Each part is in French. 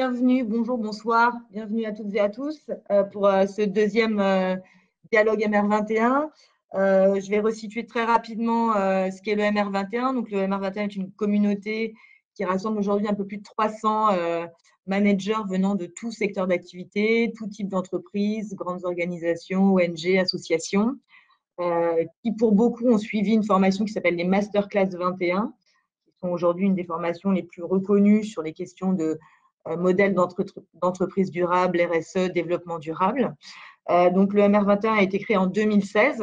Bienvenue, bonjour, bonsoir, bienvenue à toutes et à tous euh, pour euh, ce deuxième euh, dialogue MR21. je vais resituer très rapidement ce qu'est le MR21. Donc, le MR21 est une communauté qui rassemble aujourd'hui un peu plus de 300 managers venant de tout secteur d'activité, tout type d'entreprise, grandes organisations, ONG, associations, qui pour beaucoup ont suivi une formation qui s'appelle les Masterclass 21, sont aujourd'hui une des formations les plus reconnues sur les questions de modèle d'entreprise durable, RSE, développement durable. Euh, donc, le MR21 a été créé en 2016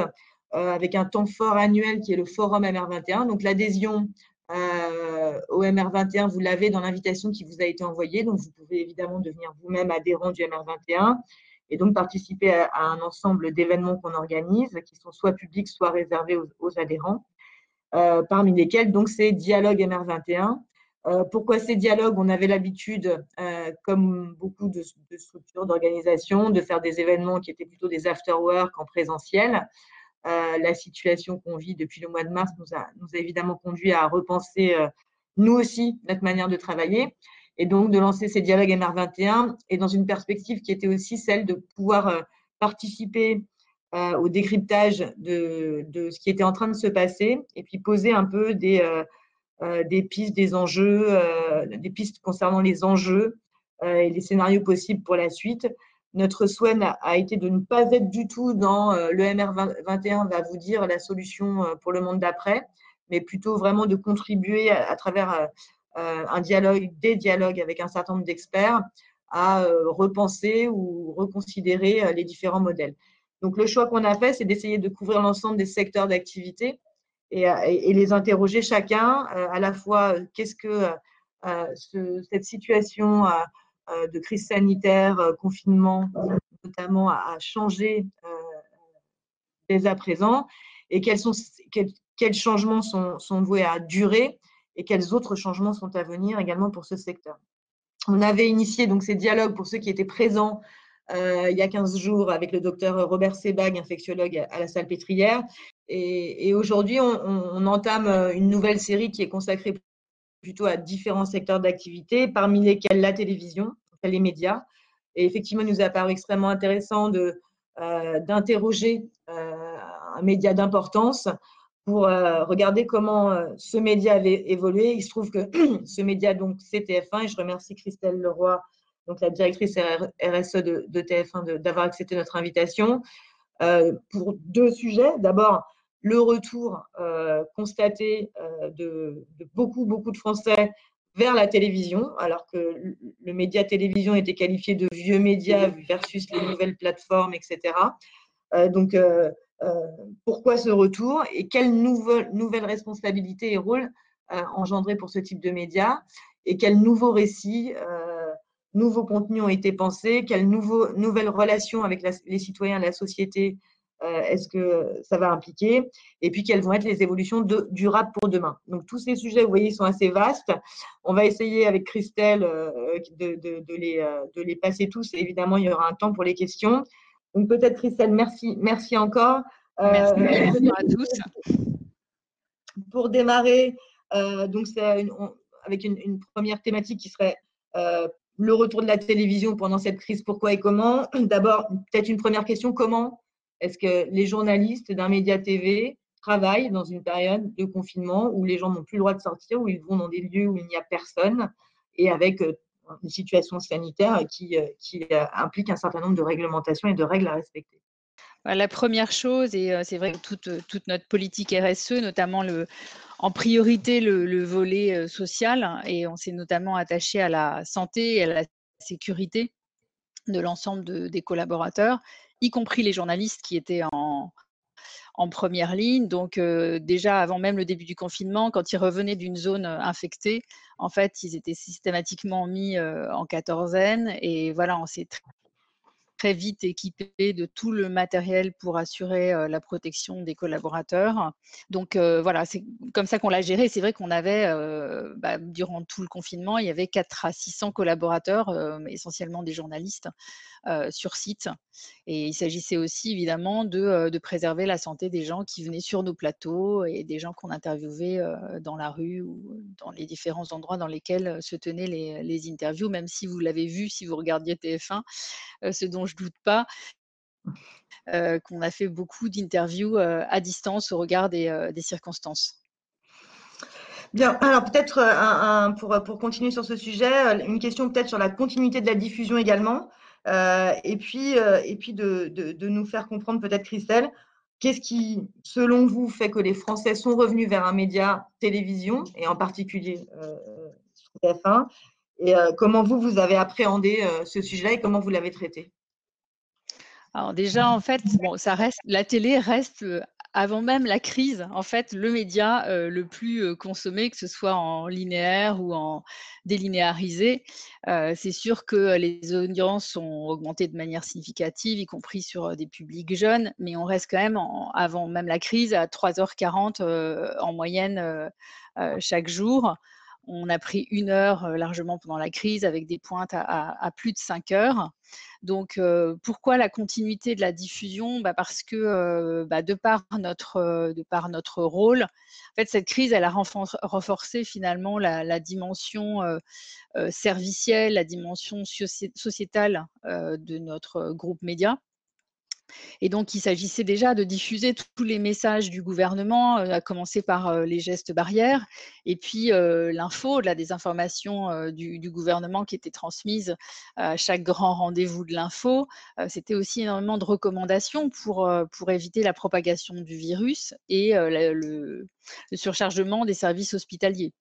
euh, avec un temps fort annuel qui est le forum MR21. Donc, l'adhésion au MR21, vous l'avez dans l'invitation qui vous a été envoyée. Donc, vous pouvez évidemment devenir vous-même adhérent du MR21 et donc participer à, un ensemble d'événements qu'on organise, qui sont soit publics, soit réservés aux adhérents. Euh, parmi lesquels donc c'est Dialogue MR21. Euh, pourquoi ces dialogues? On avait l'habitude, euh, comme beaucoup de, structures, d'organisations, de faire des événements qui étaient plutôt des after-work en présentiel. la situation qu'on vit depuis le mois de mars nous a, évidemment conduit à repenser, nous aussi, notre manière de travailler et donc de lancer ces dialogues MR21 et dans une perspective qui était aussi celle de pouvoir participer euh, au décryptage de, ce qui était en train de se passer et puis poser un peu des, euh, euh, des pistes, des enjeux, des pistes concernant les enjeux et les scénarios possibles pour la suite. Notre souhait a, été de ne pas être du tout dans le MR21 va vous dire la solution pour le monde d'après, mais plutôt vraiment de contribuer à, à travers un dialogue, des dialogues avec un certain nombre d'experts à repenser ou reconsidérer les différents modèles. Donc, le choix qu'on a fait, c'est d'essayer de couvrir l'ensemble des secteurs d'activité et, euh, les interroger chacun euh, à la fois euh, qu'est-ce que cette situation de crise sanitaire, confinement, notamment, a, changé dès à présent et quels, sont, quels, changements sont, voués à durer et quels autres changements sont à venir également pour ce secteur. On avait initié donc ces dialogues pour ceux qui étaient présents il y a 15 jours avec le docteur Robert Sebag, infectiologue à la salle Et, aujourd'hui, on, entame euh, une nouvelle série qui est consacrée plutôt à différents secteurs d'activité, parmi lesquels la télévision, les médias. Et effectivement, il nous a paru extrêmement intéressant de, euh, d'interroger un média d'importance pour regarder comment ce média avait évolué. Il se trouve que ce média, donc, c'est TF1, et je remercie Christelle Leroy donc la directrice RSE de, TF1, d'avoir accepté notre invitation euh, pour deux sujets. D'abord, le retour euh, constaté euh, de, beaucoup, beaucoup de Français vers la télévision, alors que le média télévision était qualifié de vieux média versus les nouvelles plateformes, etc. donc, pourquoi ce retour et quelles nouvelles, responsabilités et rôles engendrés pour ce type de médias et quels nouveaux récits nouveaux contenus ont été pensés, quelles nouvelles relations avec les citoyens la société euh, est-ce que ça va impliquer Et puis, quelles vont être les évolutions de, durables pour demain Donc, tous ces sujets, vous voyez, sont assez vastes. On va essayer avec Christelle euh, de, de, les, euh, de, les, passer tous. Et évidemment, il y aura un temps pour les questions. Donc, peut-être, Christelle, merci, merci encore. merci, à tous. Pour démarrer, donc avec une, une, première thématique qui serait le retour de la télévision pendant cette crise, pourquoi et comment D'abord, peut-être une première question, comment est-ce que les journalistes d'un média TV travaillent dans une période de confinement où les gens n'ont plus le droit de sortir, où ils vont dans des lieux où il n'y a personne et avec euh, une situation sanitaire qui, euh, euh, implique un certain nombre de réglementations et de règles à respecter? Bah, la première chose, et c'est vrai que toute, notre politique RSE, notamment en priorité le, volet social et on s'est notamment attaché à la santé et à la sécurité de l'ensemble des collaborateurs, y compris les journalistes qui étaient en, première ligne. Donc euh, déjà avant même le début du confinement, quand ils revenaient d'une zone euh, infectée, en fait, ils étaient systématiquement mis en quatorzaine et voilà, on s'est très très vite équipés de tout le matériel pour assurer la protection des collaborateurs. Donc voilà, c'est comme ça qu'on l'a géré. C'est vrai qu'on avait, bah, durant tout le confinement, il y avait 4 à 600 collaborateurs, essentiellement des journalistes, sur site. Et il s'agissait aussi évidemment de, préserver la santé des gens qui venaient sur nos plateaux et des gens qu'on interviewait dans la rue ou dans les différents endroits dans lesquels se tenaient les, les interviews, même si vous l'avez vu, si vous regardiez TF1, ce dont je doute pas, qu'on a fait beaucoup d'interviews à distance au regard des, circonstances. Bien, alors peut-être pour, pour, continuer sur ce sujet, une question peut-être sur la continuité de la diffusion également, et puis, et puis de, de, nous faire comprendre peut-être Christelle, qu'est-ce qui, selon vous, fait que les Français sont revenus vers un média télévision, et en particulier sur TF1, et comment vous, vous avez appréhendé ce sujet et comment vous l'avez traité? Alors déjà, en fait, bon, ça reste, la télé reste avant même la crise, en fait, le média le plus consommé, que ce soit en linéaire ou en délinéarisé. c'est sûr que les audiences ont augmenté de manière significative, y compris sur des publics jeunes, mais on reste quand même, avant même la crise, à 3h40 en moyenne chaque jour. On a pris une heure largement pendant la crise avec des pointes à, plus de 5 heures. Donc, pourquoi la continuité de la diffusion? Bah Parce que bah, de, par notre, de par notre rôle, cette crise, a renforcé finalement la, dimension servicielle, la dimension sociétale de notre groupe média. Et donc, il s'agissait déjà de diffuser tous les messages du gouvernement, à commencer par les gestes barrières, et puis l'info, la désinformation du, du, gouvernement qui était transmise à chaque grand rendez-vous de l'info. C'était aussi énormément de recommandations pour, pour éviter la propagation du virus et le, le surchargement des services hospitaliers.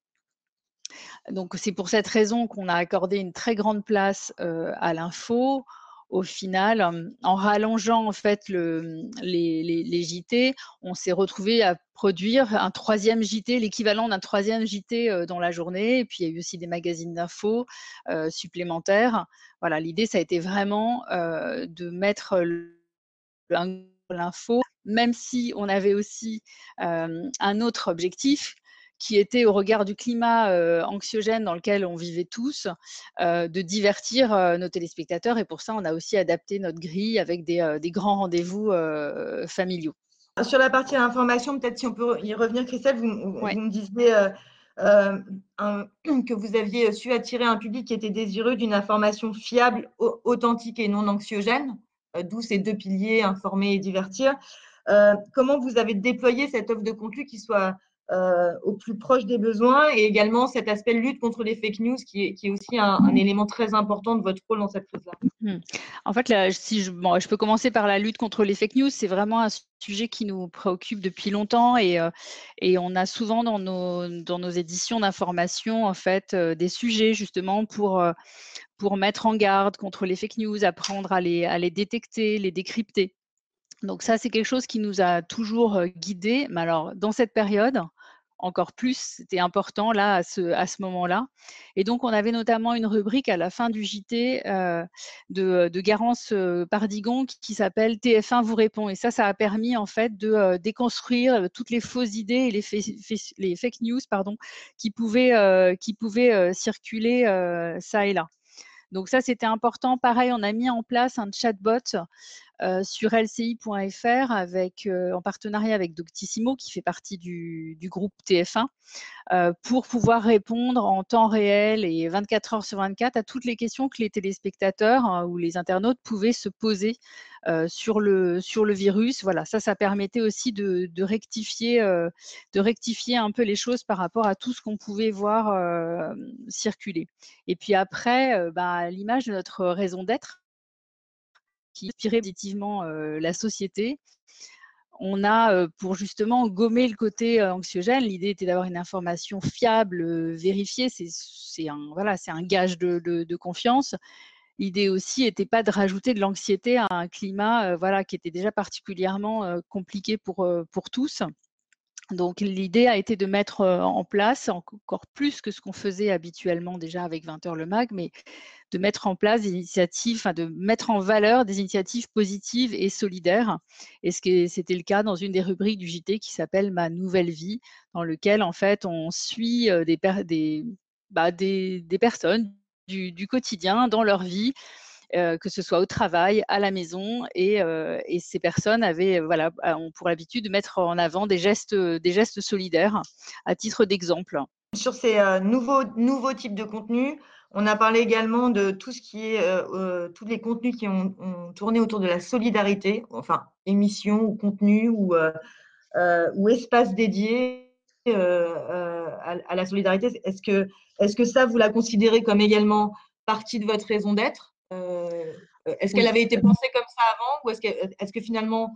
Donc, c'est pour cette raison qu'on a accordé une très grande place à l'info, au final, en rallongeant en fait les, JT, on s'est retrouvé à produire un troisième JT, l'équivalent d'un troisième JT dans la journée. Et puis il y a eu aussi des magazines d'infos supplémentaires. Voilà, l'idée ça a été vraiment de mettre l'info, même si on avait aussi un autre objectif qui était au regard du climat euh, anxiogène dans lequel on vivait tous, euh, de divertir euh, nos téléspectateurs. Et pour ça, on a aussi adapté notre grille avec des, grands rendez-vous familiaux. Sur la partie information, peut-être si on peut y revenir, Christelle, vous, me disiez que vous aviez su attirer un public qui était désireux d'une information fiable, authentique et non anxiogène, d'où ces deux piliers, informer et divertir. comment vous avez déployé cette offre de contenu qui soit au plus proche des besoins et également cet aspect lutte contre les fake news qui est, qui est aussi un, élément très important de votre rôle dans cette crise-là. Hmm. En fait, si je, bon, je peux commencer par la lutte contre les fake news. C'est vraiment un sujet qui nous préoccupe depuis longtemps et, euh, et on a souvent dans nos, dans nos éditions d'information en fait euh, des sujets justement pour, pour mettre en garde contre les fake news, apprendre à les, à les détecter, les décrypter. Donc ça, c'est quelque chose qui nous a toujours guidés. Mais alors, dans cette période, encore plus, c'était important là à ce, à ce moment-là. Et donc, on avait notamment une rubrique à la fin du JT de, de, Garance Pardigon qui, s'appelle TF1 vous répond. Et ça, ça a permis en fait de déconstruire toutes les fausses idées et les, les fake news pardon, qui pouvaient, qui pouvaient circuler ça et là. Donc ça, c'était important. Pareil, on a mis en place un chatbot euh, sur lci.fr avec, en partenariat avec Doctissimo, qui fait partie du, groupe TF1, euh, pour pouvoir répondre en temps réel et 24 heures sur 24 à toutes les questions que les téléspectateurs hein, ou les internautes pouvaient se poser sur, le, sur le virus. Voilà, ça, ça permettait aussi de, rectifier, de rectifier un peu les choses par rapport à tout ce qu'on pouvait voir circuler. Et puis après, bah, l'image de notre raison d'être, qui inspirait positivement la société. On a, pour justement gommer le côté anxiogène, l'idée était d'avoir une information fiable, vérifiée. C'est un, gage de, confiance. L'idée aussi n'était pas de rajouter de l'anxiété à un climat voilà, qui était déjà particulièrement compliqué pour tous. Donc l'idée a été de mettre en place, encore plus que ce qu'on faisait habituellement déjà avec 20 heures le MAG, mais de mettre en place des initiatives, enfin de mettre en valeur des initiatives positives et solidaires. Et c'était le cas dans une des rubriques du JT qui s'appelle Ma nouvelle vie, dans lequel en fait on suit des, des, bah, des, des personnes du, quotidien dans leur vie euh, que ce soit au travail, à la maison. Et, euh, ces personnes avaient, voilà, ont pour habitude de mettre en avant des gestes, des gestes solidaires à titre d'exemple. Sur ces euh, nouveaux, nouveaux types de contenus, on a parlé également de tout ce qui est, tous les contenus qui ont, tourné autour de la solidarité, enfin, émissions ou contenus ou, ou espaces dédiés à, à, la solidarité. Est-ce que, est que ça, vous la considérez comme également partie de votre raison d'être? Est-ce qu'elle avait été pensée comme ça avant ou est-ce que, est que finalement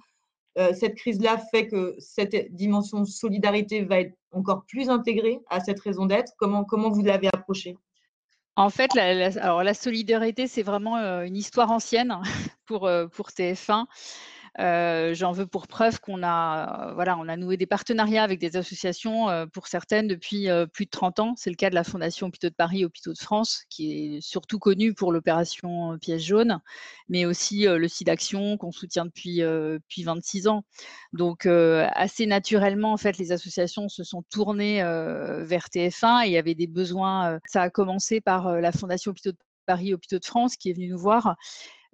cette crise-là fait que cette dimension solidarité va être encore plus intégrée à cette raison d'être? Comment, comment vous l'avez approchée? En fait, la, alors la solidarité, c'est vraiment une histoire ancienne pour, pour TF1. Euh, j'en veux pour preuve qu'on a, voilà, on a noué des partenariats avec des associations, euh, pour certaines depuis euh, plus de 30 ans. C'est le cas de la Fondation Hôpitaux de Paris, Hôpitaux de France, qui est surtout connue pour l'opération Pièce jaune, mais aussi le site d'action qu'on soutient depuis, depuis 26 ans. Donc, assez naturellement, en fait, les associations se sont tournées vers TF1 et il y avait des besoins. ça a commencé par la Fondation Hôpitaux de Paris, Hôpitaux de France, qui est venue nous voir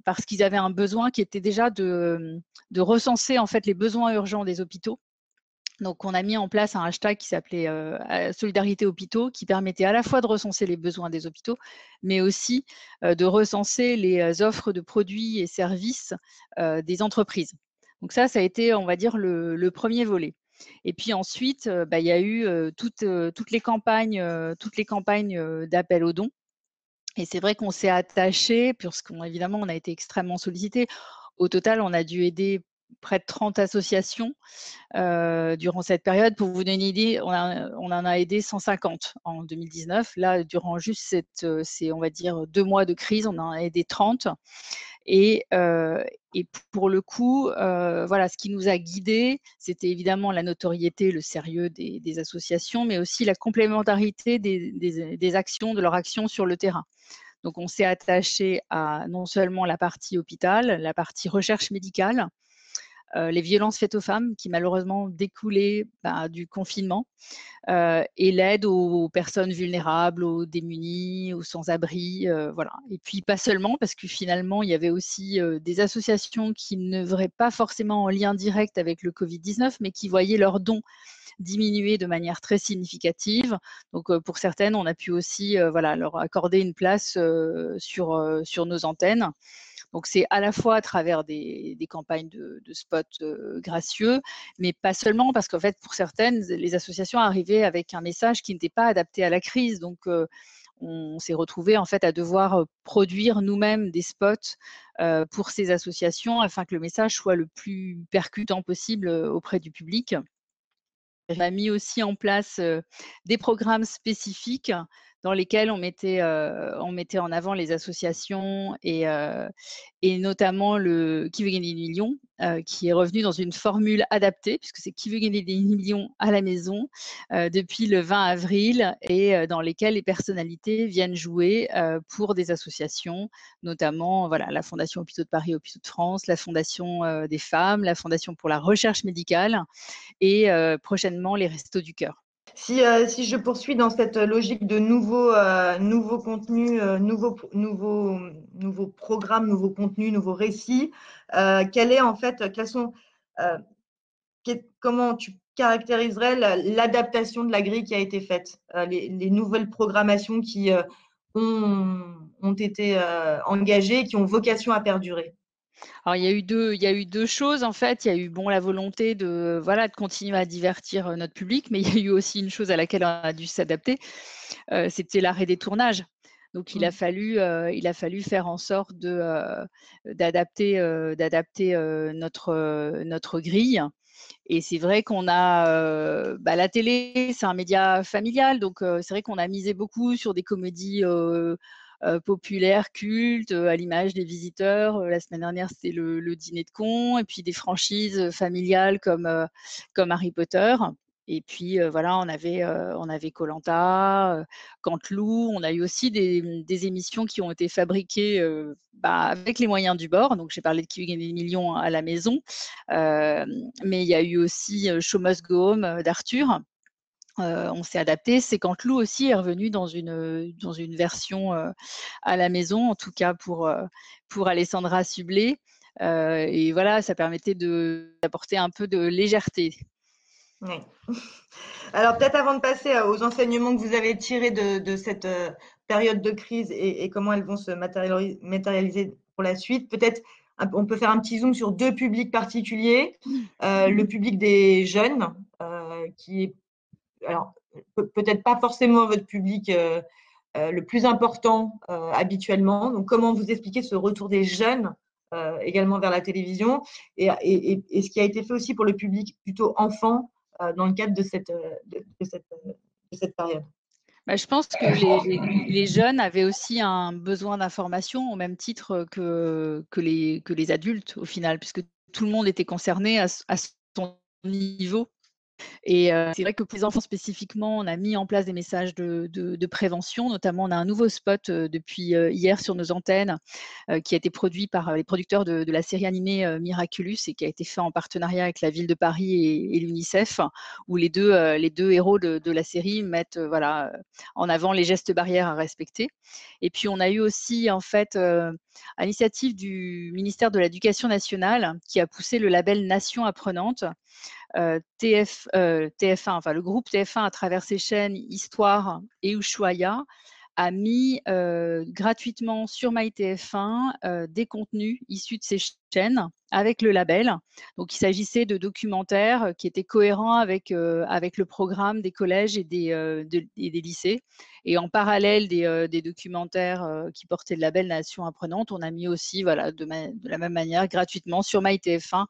parce qu'ils avaient un besoin qui était déjà de, de, recenser en fait les besoins urgents des hôpitaux. Donc, on a mis en place un hashtag qui s'appelait euh, Solidarité Hôpitaux, qui permettait à la fois de recenser les besoins des hôpitaux, mais aussi euh, de recenser les euh, offres de produits et services des entreprises. Donc ça, ça a été, on va dire, le, premier volet. Et puis ensuite, bah, il y a eu toutes les campagnes, toutes les campagnes d'appel aux dons et c'est vrai qu'on s'est attaché, puisqu'évidemment, on a été extrêmement sollicité. Au total, on a dû aider près de 30 associations euh, durant cette période. Pour vous donner une idée, on, en a aidé 150 en 2019. Là, durant juste euh, ces, on va dire, deux mois de crise, on en a aidé 30. Et, euh, et pour le coup, voilà, ce qui nous a guidés, c'était évidemment la notoriété, le sérieux des, associations, mais aussi la complémentarité des, actions, de leurs actions sur le terrain. Donc, on s'est attaché à non seulement la partie hôpital, la partie recherche médicale, euh, les violences faites aux femmes qui malheureusement découlaient du confinement euh, et l'aide aux personnes vulnérables, aux démunis, aux sans-abri, euh, voilà. Et puis pas seulement parce que finalement il y avait aussi des associations qui ne veraient pas forcément en lien direct avec le Covid-19, mais qui voyaient leurs dons diminuer de manière très significative. Donc pour certaines, on a pu aussi voilà, leur accorder une place sur, sur nos antennes. Donc c'est à la fois à travers des, campagnes de, spots euh, gracieux, mais pas seulement parce qu'en fait pour certaines, les associations arrivaient avec un message qui n'était pas adapté à la crise. Donc euh, on s'est retrouvé en fait à devoir euh, produire nous-mêmes des spots pour ces associations afin que le message soit le plus percutant possible auprès du public. On a mis aussi en place des programmes spécifiques dans lesquels on mettait, on mettait en avant les associations et, et notamment le Qui veut gagner des millions, qui est revenu dans une formule adaptée, puisque c'est Qui veut gagner des millions à la maison depuis le 20 avril et dans lesquels les personnalités viennent jouer pour des associations, notamment voilà, la Fondation Hôpitaux de Paris, Hôpitaux de France, la Fondation des femmes, la Fondation pour la recherche médicale et prochainement les Restos du Cœur. Euh, si, je poursuis dans cette logique de nouveaux, euh, contenus, euh, nouveaux, programmes, nouveaux contenus, nouveaux récits, quelle est en fait, comment tu caractériserais l'adaptation de la grille qui a été faite, les, nouvelles programmations qui ont, ont, été engagées, qui ont vocation à perdurer? Alors, il y a eu deux, il y a eu deux choses en fait. Il y a eu bon la volonté de voilà de continuer à divertir euh, notre public, mais il y a eu aussi une chose à laquelle on a dû s'adapter. Euh, c'était l'arrêt des tournages. Donc, il a mmh. fallu, euh, il a fallu faire en sorte de d'adapter, d'adapter notre notre grille. Et c'est vrai qu'on a bah, la télé, c'est un média familial, donc c'est vrai qu'on a misé beaucoup sur des comédies euh, populaire, culte, euh, à l'image des visiteurs. Euh, la semaine dernière, c'était le, dîner de con, et puis des franchises familiales comme, comme Harry Potter. Et puis voilà, on avait on avait Colanta, Canteloup. On a eu aussi des, émissions qui ont été fabriquées bah, avec les moyens du bord. Donc j'ai parlé de qui gagne des millions à la maison, mais il y a eu aussi Show Must Go Home d'Arthur. On s'est adapté. C'est Canteloup aussi est revenu dans une, dans une version à la maison, en tout cas pour, pour Alessandra Sublet. et voilà, ça permettait d'apporter un peu de légèreté oui. Alors peut-être avant de passer aux enseignements que vous avez tirés de, cette euh, période de crise et, comment elles vont se matérialiser pour la suite, peut-être on peut faire un petit zoom sur deux publics particuliers. Euh, le public des jeunes, qui est alors peut-être pas forcément votre public le plus important habituellement. Donc comment vous expliquez ce retour des jeunes également vers la télévision et, ce qui a été fait aussi pour le public plutôt enfant euh, dans le cadre de cette, euh, de, cette, euh, de cette période? Bah, je pense que les, jeunes avaient aussi un besoin d'information au même titre que, que, les, que les adultes au final, puisque tout le monde était concerné à, à son niveau. Et c'est vrai que pour les enfants spécifiquement, on a mis en place des messages de, prévention. Notamment, on a un nouveau spot depuis hier sur nos antennes qui a été produit par les producteurs de, la série animée Miraculous et qui a été fait en partenariat avec la ville de Paris et, l'UNICEF, où les deux, héros de, la série mettent en avant les gestes barrières à respecter. Et puis, on a eu aussi, en fait, l'initiative du ministère de l'Éducation nationale, qui a poussé le label Nation apprenante, TF, TF1, enfin le groupe TF1 à travers ses chaînes Histoire et Ushuaïa a mis gratuitement sur MyTF1 euh, des contenus issus de ces chaînes avec le label. Donc, il s'agissait de documentaires qui étaient cohérents avec, avec le programme des collèges et des, des lycées. Et en parallèle des, des documentaires qui portaient le label Nation apprenante, on a mis aussi, voilà, de, de la même manière, gratuitement sur MyTF1,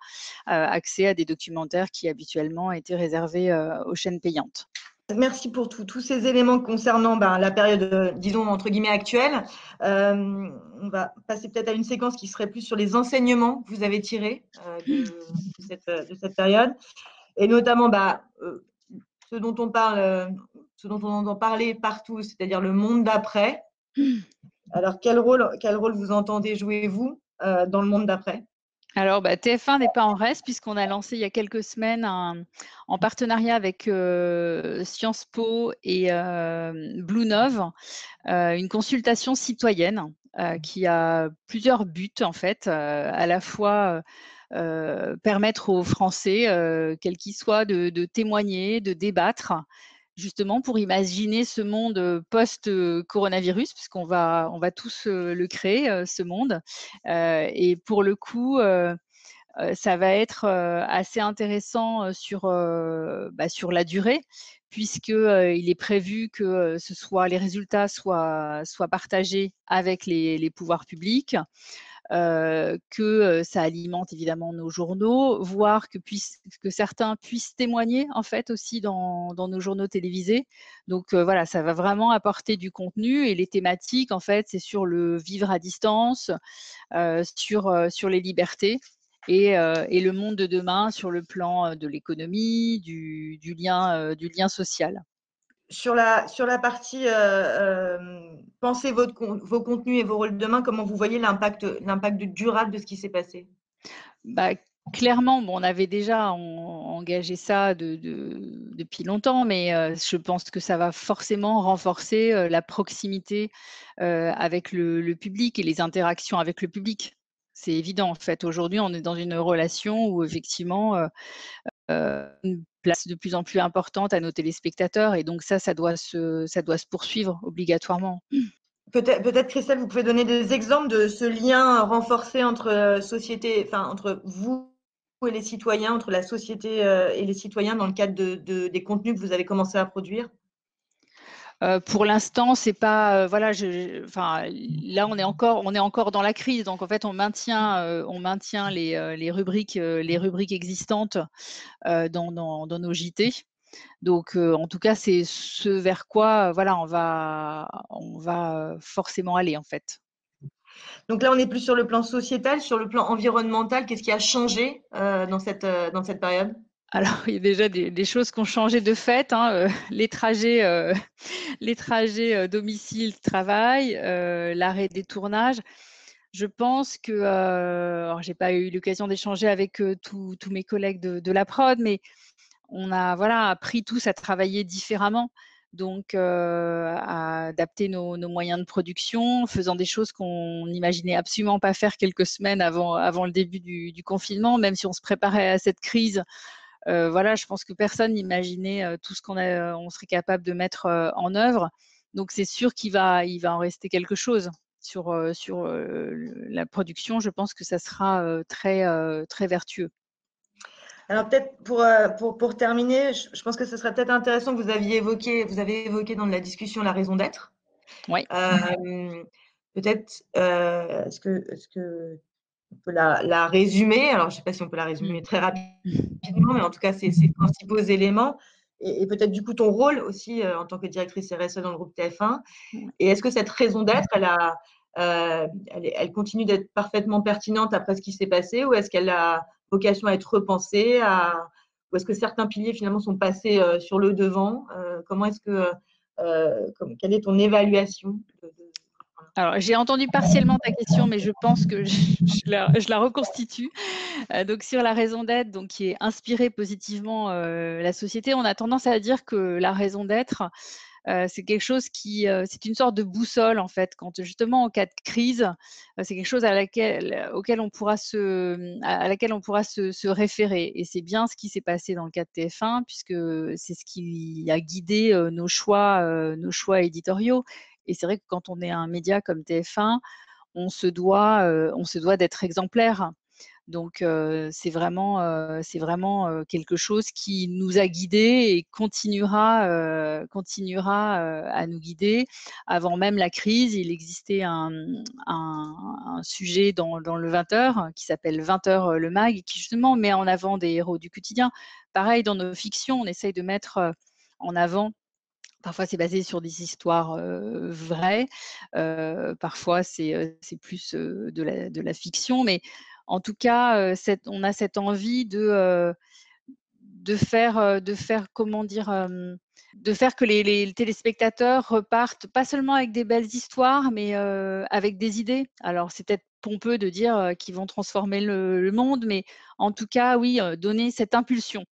accès à des documentaires qui habituellement étaient réservés aux chaînes payantes. Merci pour tous ces éléments concernant ben, la période, euh, disons, entre guillemets, actuelle. Euh, on va passer peut-être à une séquence qui serait plus sur les enseignements que vous avez tirés euh, de, cette, période. Et notamment, bah, ce dont on parle, ce dont on entend parler partout, c'est-à-dire le monde d'après. Alors, quel rôle, quel rôle vous entendez jouer, vous, dans le monde d'après? Alors, bah, TF1 n'est pas en reste puisqu'on a lancé il y a quelques semaines en partenariat avec euh, Sciences Po et euh, Blue Nove euh, une consultation citoyenne qui a plusieurs buts en fait, à la fois permettre aux Français, quels qu'ils soient, de, témoigner, de débattre justement pour imaginer ce monde post-coronavirus, puisqu'on va, on va tous le créer, ce monde. et pour le coup, ça va être assez intéressant sur, bah, sur la durée, puisqu'il est prévu que les résultats soient, partagés avec les pouvoirs publics. Euh, que euh, ça alimente évidemment nos journaux, voire que, que certains puissent témoigner en fait aussi dans, nos journaux télévisés. Donc euh, voilà, ça va vraiment apporter du contenu et les thématiques en fait, c'est sur le vivre à distance, sur, les libertés. Et, le monde de demain sur le plan de l'économie, du lien social sur la, sur partie euh, euh, pensez votre, vos contenus et vos rôles de demain, comment vous voyez l'impact, durable de ce qui s'est passé? Bah, Clairement, on avait déjà engagé ça de, depuis longtemps, mais euh, je pense que ça va forcément renforcer la proximité avec le, public et les interactions avec le public. C'est évident, en fait. Aujourd'hui, on est dans une relation où, effectivement, place de plus en plus importante à nos téléspectateurs. Et donc ça, ça doit se, ça doit se poursuivre obligatoirement. Peut-être, Christelle, vous pouvez donner des exemples de ce lien renforcé entre euh, société, enfin entre vous et les citoyens, entre la société euh, et les citoyens dans le cadre de, des contenus que vous avez commencé à produire? Euh, pour l'instant, c'est pas euh, voilà. Enfin, là, on est encore, on est encore dans la crise. Donc, en fait, on maintient, euh, les, rubriques, existantes dans, nos JT. Donc, en tout cas, c'est ce vers quoi, voilà, on va, forcément aller en fait. Donc là, on est plus sur le plan sociétal, sur le plan environnemental. Qu'est-ce qui a changé dans cette période? Alors, il y a déjà des, choses qui ont changé de fait. Hein, euh, les trajets, euh, les trajets euh, domicile-travail, l'arrêt des tournages. Je pense que, alors j'ai pas eu l'occasion d'échanger avec tous mes collègues de, la prod, mais on a voilà appris tous à travailler différemment. Donc, à adapter nos, moyens de production, faisant des choses qu'on n'imaginait absolument pas faire quelques semaines avant, avant le début du, du, confinement, même si on se préparait à cette crise euh, voilà, je pense que personne n'imaginait euh, tout ce qu'on on serait capable de mettre euh, en œuvre. Donc c'est sûr qu'il va, il va en rester quelque chose sur, sur la production. Je pense que ça sera très, très vertueux. Alors peut-être pour, pour, pour, terminer, je, pense que ce serait peut-être intéressant que vous aviez évoqué, vous avez évoqué dans la discussion la raison d'être. Oui. peut-être, est-ce que, est -ce que on peut la, résumer. Alors, je ne sais pas si on peut la résumer très rapidement, mais en tout cas, c'est ces principaux éléments. Et, peut-être du coup ton rôle aussi euh, en tant que directrice RSE dans le groupe TF1. Et est-ce que cette raison d'être, elle, a, euh, elle, continue d'être parfaitement pertinente après ce qui s'est passé ou est-ce qu'elle a vocation à être repensée à, Ou est-ce que certains piliers finalement sont passés euh, sur le devant Comment est-ce que. quelle est ton évaluation alors, j'ai entendu partiellement ta question, mais je pense que je, la, reconstitue. Euh, donc, sur la raison d'être, donc qui est inspirée positivement euh, la société, on a tendance à dire que la raison d'être, euh, c'est quelque chose qui, c'est une sorte de boussole en fait. Quand justement en cas de crise, c'est quelque chose à laquelle, auquel on pourra se, à laquelle on pourra se, se référer. Et c'est bien ce qui s'est passé dans le cas de TF1, puisque c'est ce qui a guidé nos choix, nos choix éditoriaux. Et c'est vrai que quand on est un média comme TF1, on se doit, on se doit d'être exemplaire. Donc c'est vraiment, c'est vraiment quelque chose qui nous a guidés et continuera, continuera à nous guider. Avant même la crise, il existait un, sujet dans, dans, le 20h qui s'appelle 20h le mag, qui justement met en avant des héros du quotidien. Pareil dans nos fictions, on essaye de mettre en avant Parfois, c'est basé sur des histoires vraies. parfois, c'est plus de la, fiction. Mais en tout cas, on a cette envie de, faire, de faire, comment dire, de faire que les, téléspectateurs repartent pas seulement avec des belles histoires, mais avec des idées. Alors, c'est peut-être pompeux de dire qu'ils vont transformer le, monde, mais en tout cas, oui, donner cette impulsion.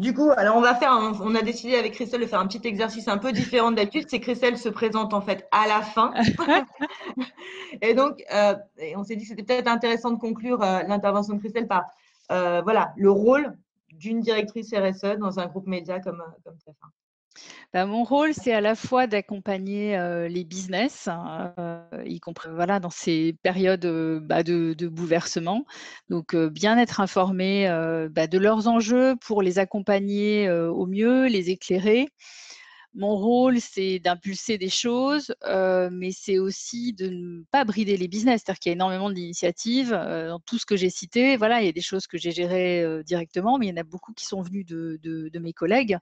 Du coup, alors on va faire, on a décidé avec Christelle de faire un petit exercice un peu différent d'habitude. C'est Christelle se présente en fait à la fin. et donc, euh, on s'est dit que c'était peut-être intéressant de conclure euh, l'intervention de Christelle par euh, voilà, le rôle d'une directrice RSE dans un groupe média comme, comme TF1. Bah, mon rôle, c'est à la fois d'accompagner les business, y compris voilà, dans ces périodes bah, de, bouleversement. Donc, bien être informé bah, de leurs enjeux pour les accompagner au mieux, les éclairer. Mon rôle, c'est d'impulser des choses, euh, mais c'est aussi de ne pas brider les business. C'est-à-dire qu'il y a énormément d'initiatives euh, dans tout ce que j'ai cité. Voilà, il y a des choses que j'ai gérées euh, directement, mais il y en a beaucoup qui sont venues de, mes collègues,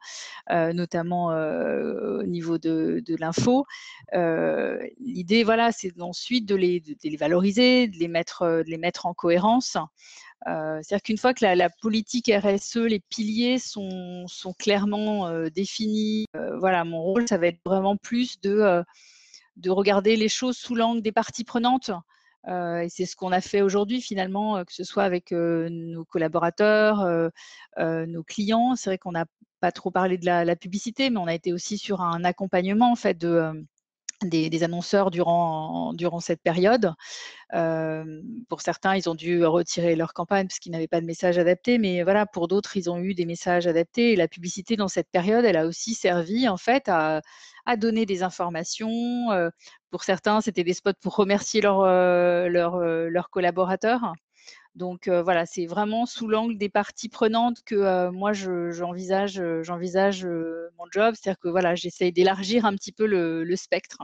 notamment au niveau de, l'info. L'idée, voilà, c'est ensuite de les, valoriser, de les mettre en cohérence. Euh, c'est-à-dire qu'une fois que la, politique RSE, les piliers sont, clairement euh, définis, euh, voilà, mon rôle, ça va être vraiment plus de, de regarder les choses sous l'angle des parties prenantes. et c'est ce qu'on a fait aujourd'hui finalement, que ce soit avec nos collaborateurs, nos clients. C'est vrai qu'on n'a pas trop parlé de la, la, publicité, mais on a été aussi sur un accompagnement en fait de des, annonceurs durant, durant cette période. Euh, pour certains, ils ont dû retirer leur campagne parce qu'ils n'avaient pas de message adapté, mais voilà, pour d'autres, ils ont eu des messages adaptés. La publicité dans cette période, elle a aussi servi en fait à, à donner des informations. Euh, pour certains, c'était des spots pour remercier leurs leur, euh, leurs collaborateurs. Donc voilà, c'est vraiment sous l'angle des parties prenantes que moi j'envisage j'envisage mon job, c'est-à-dire que voilà, j'essaye d'élargir un petit peu le, spectre.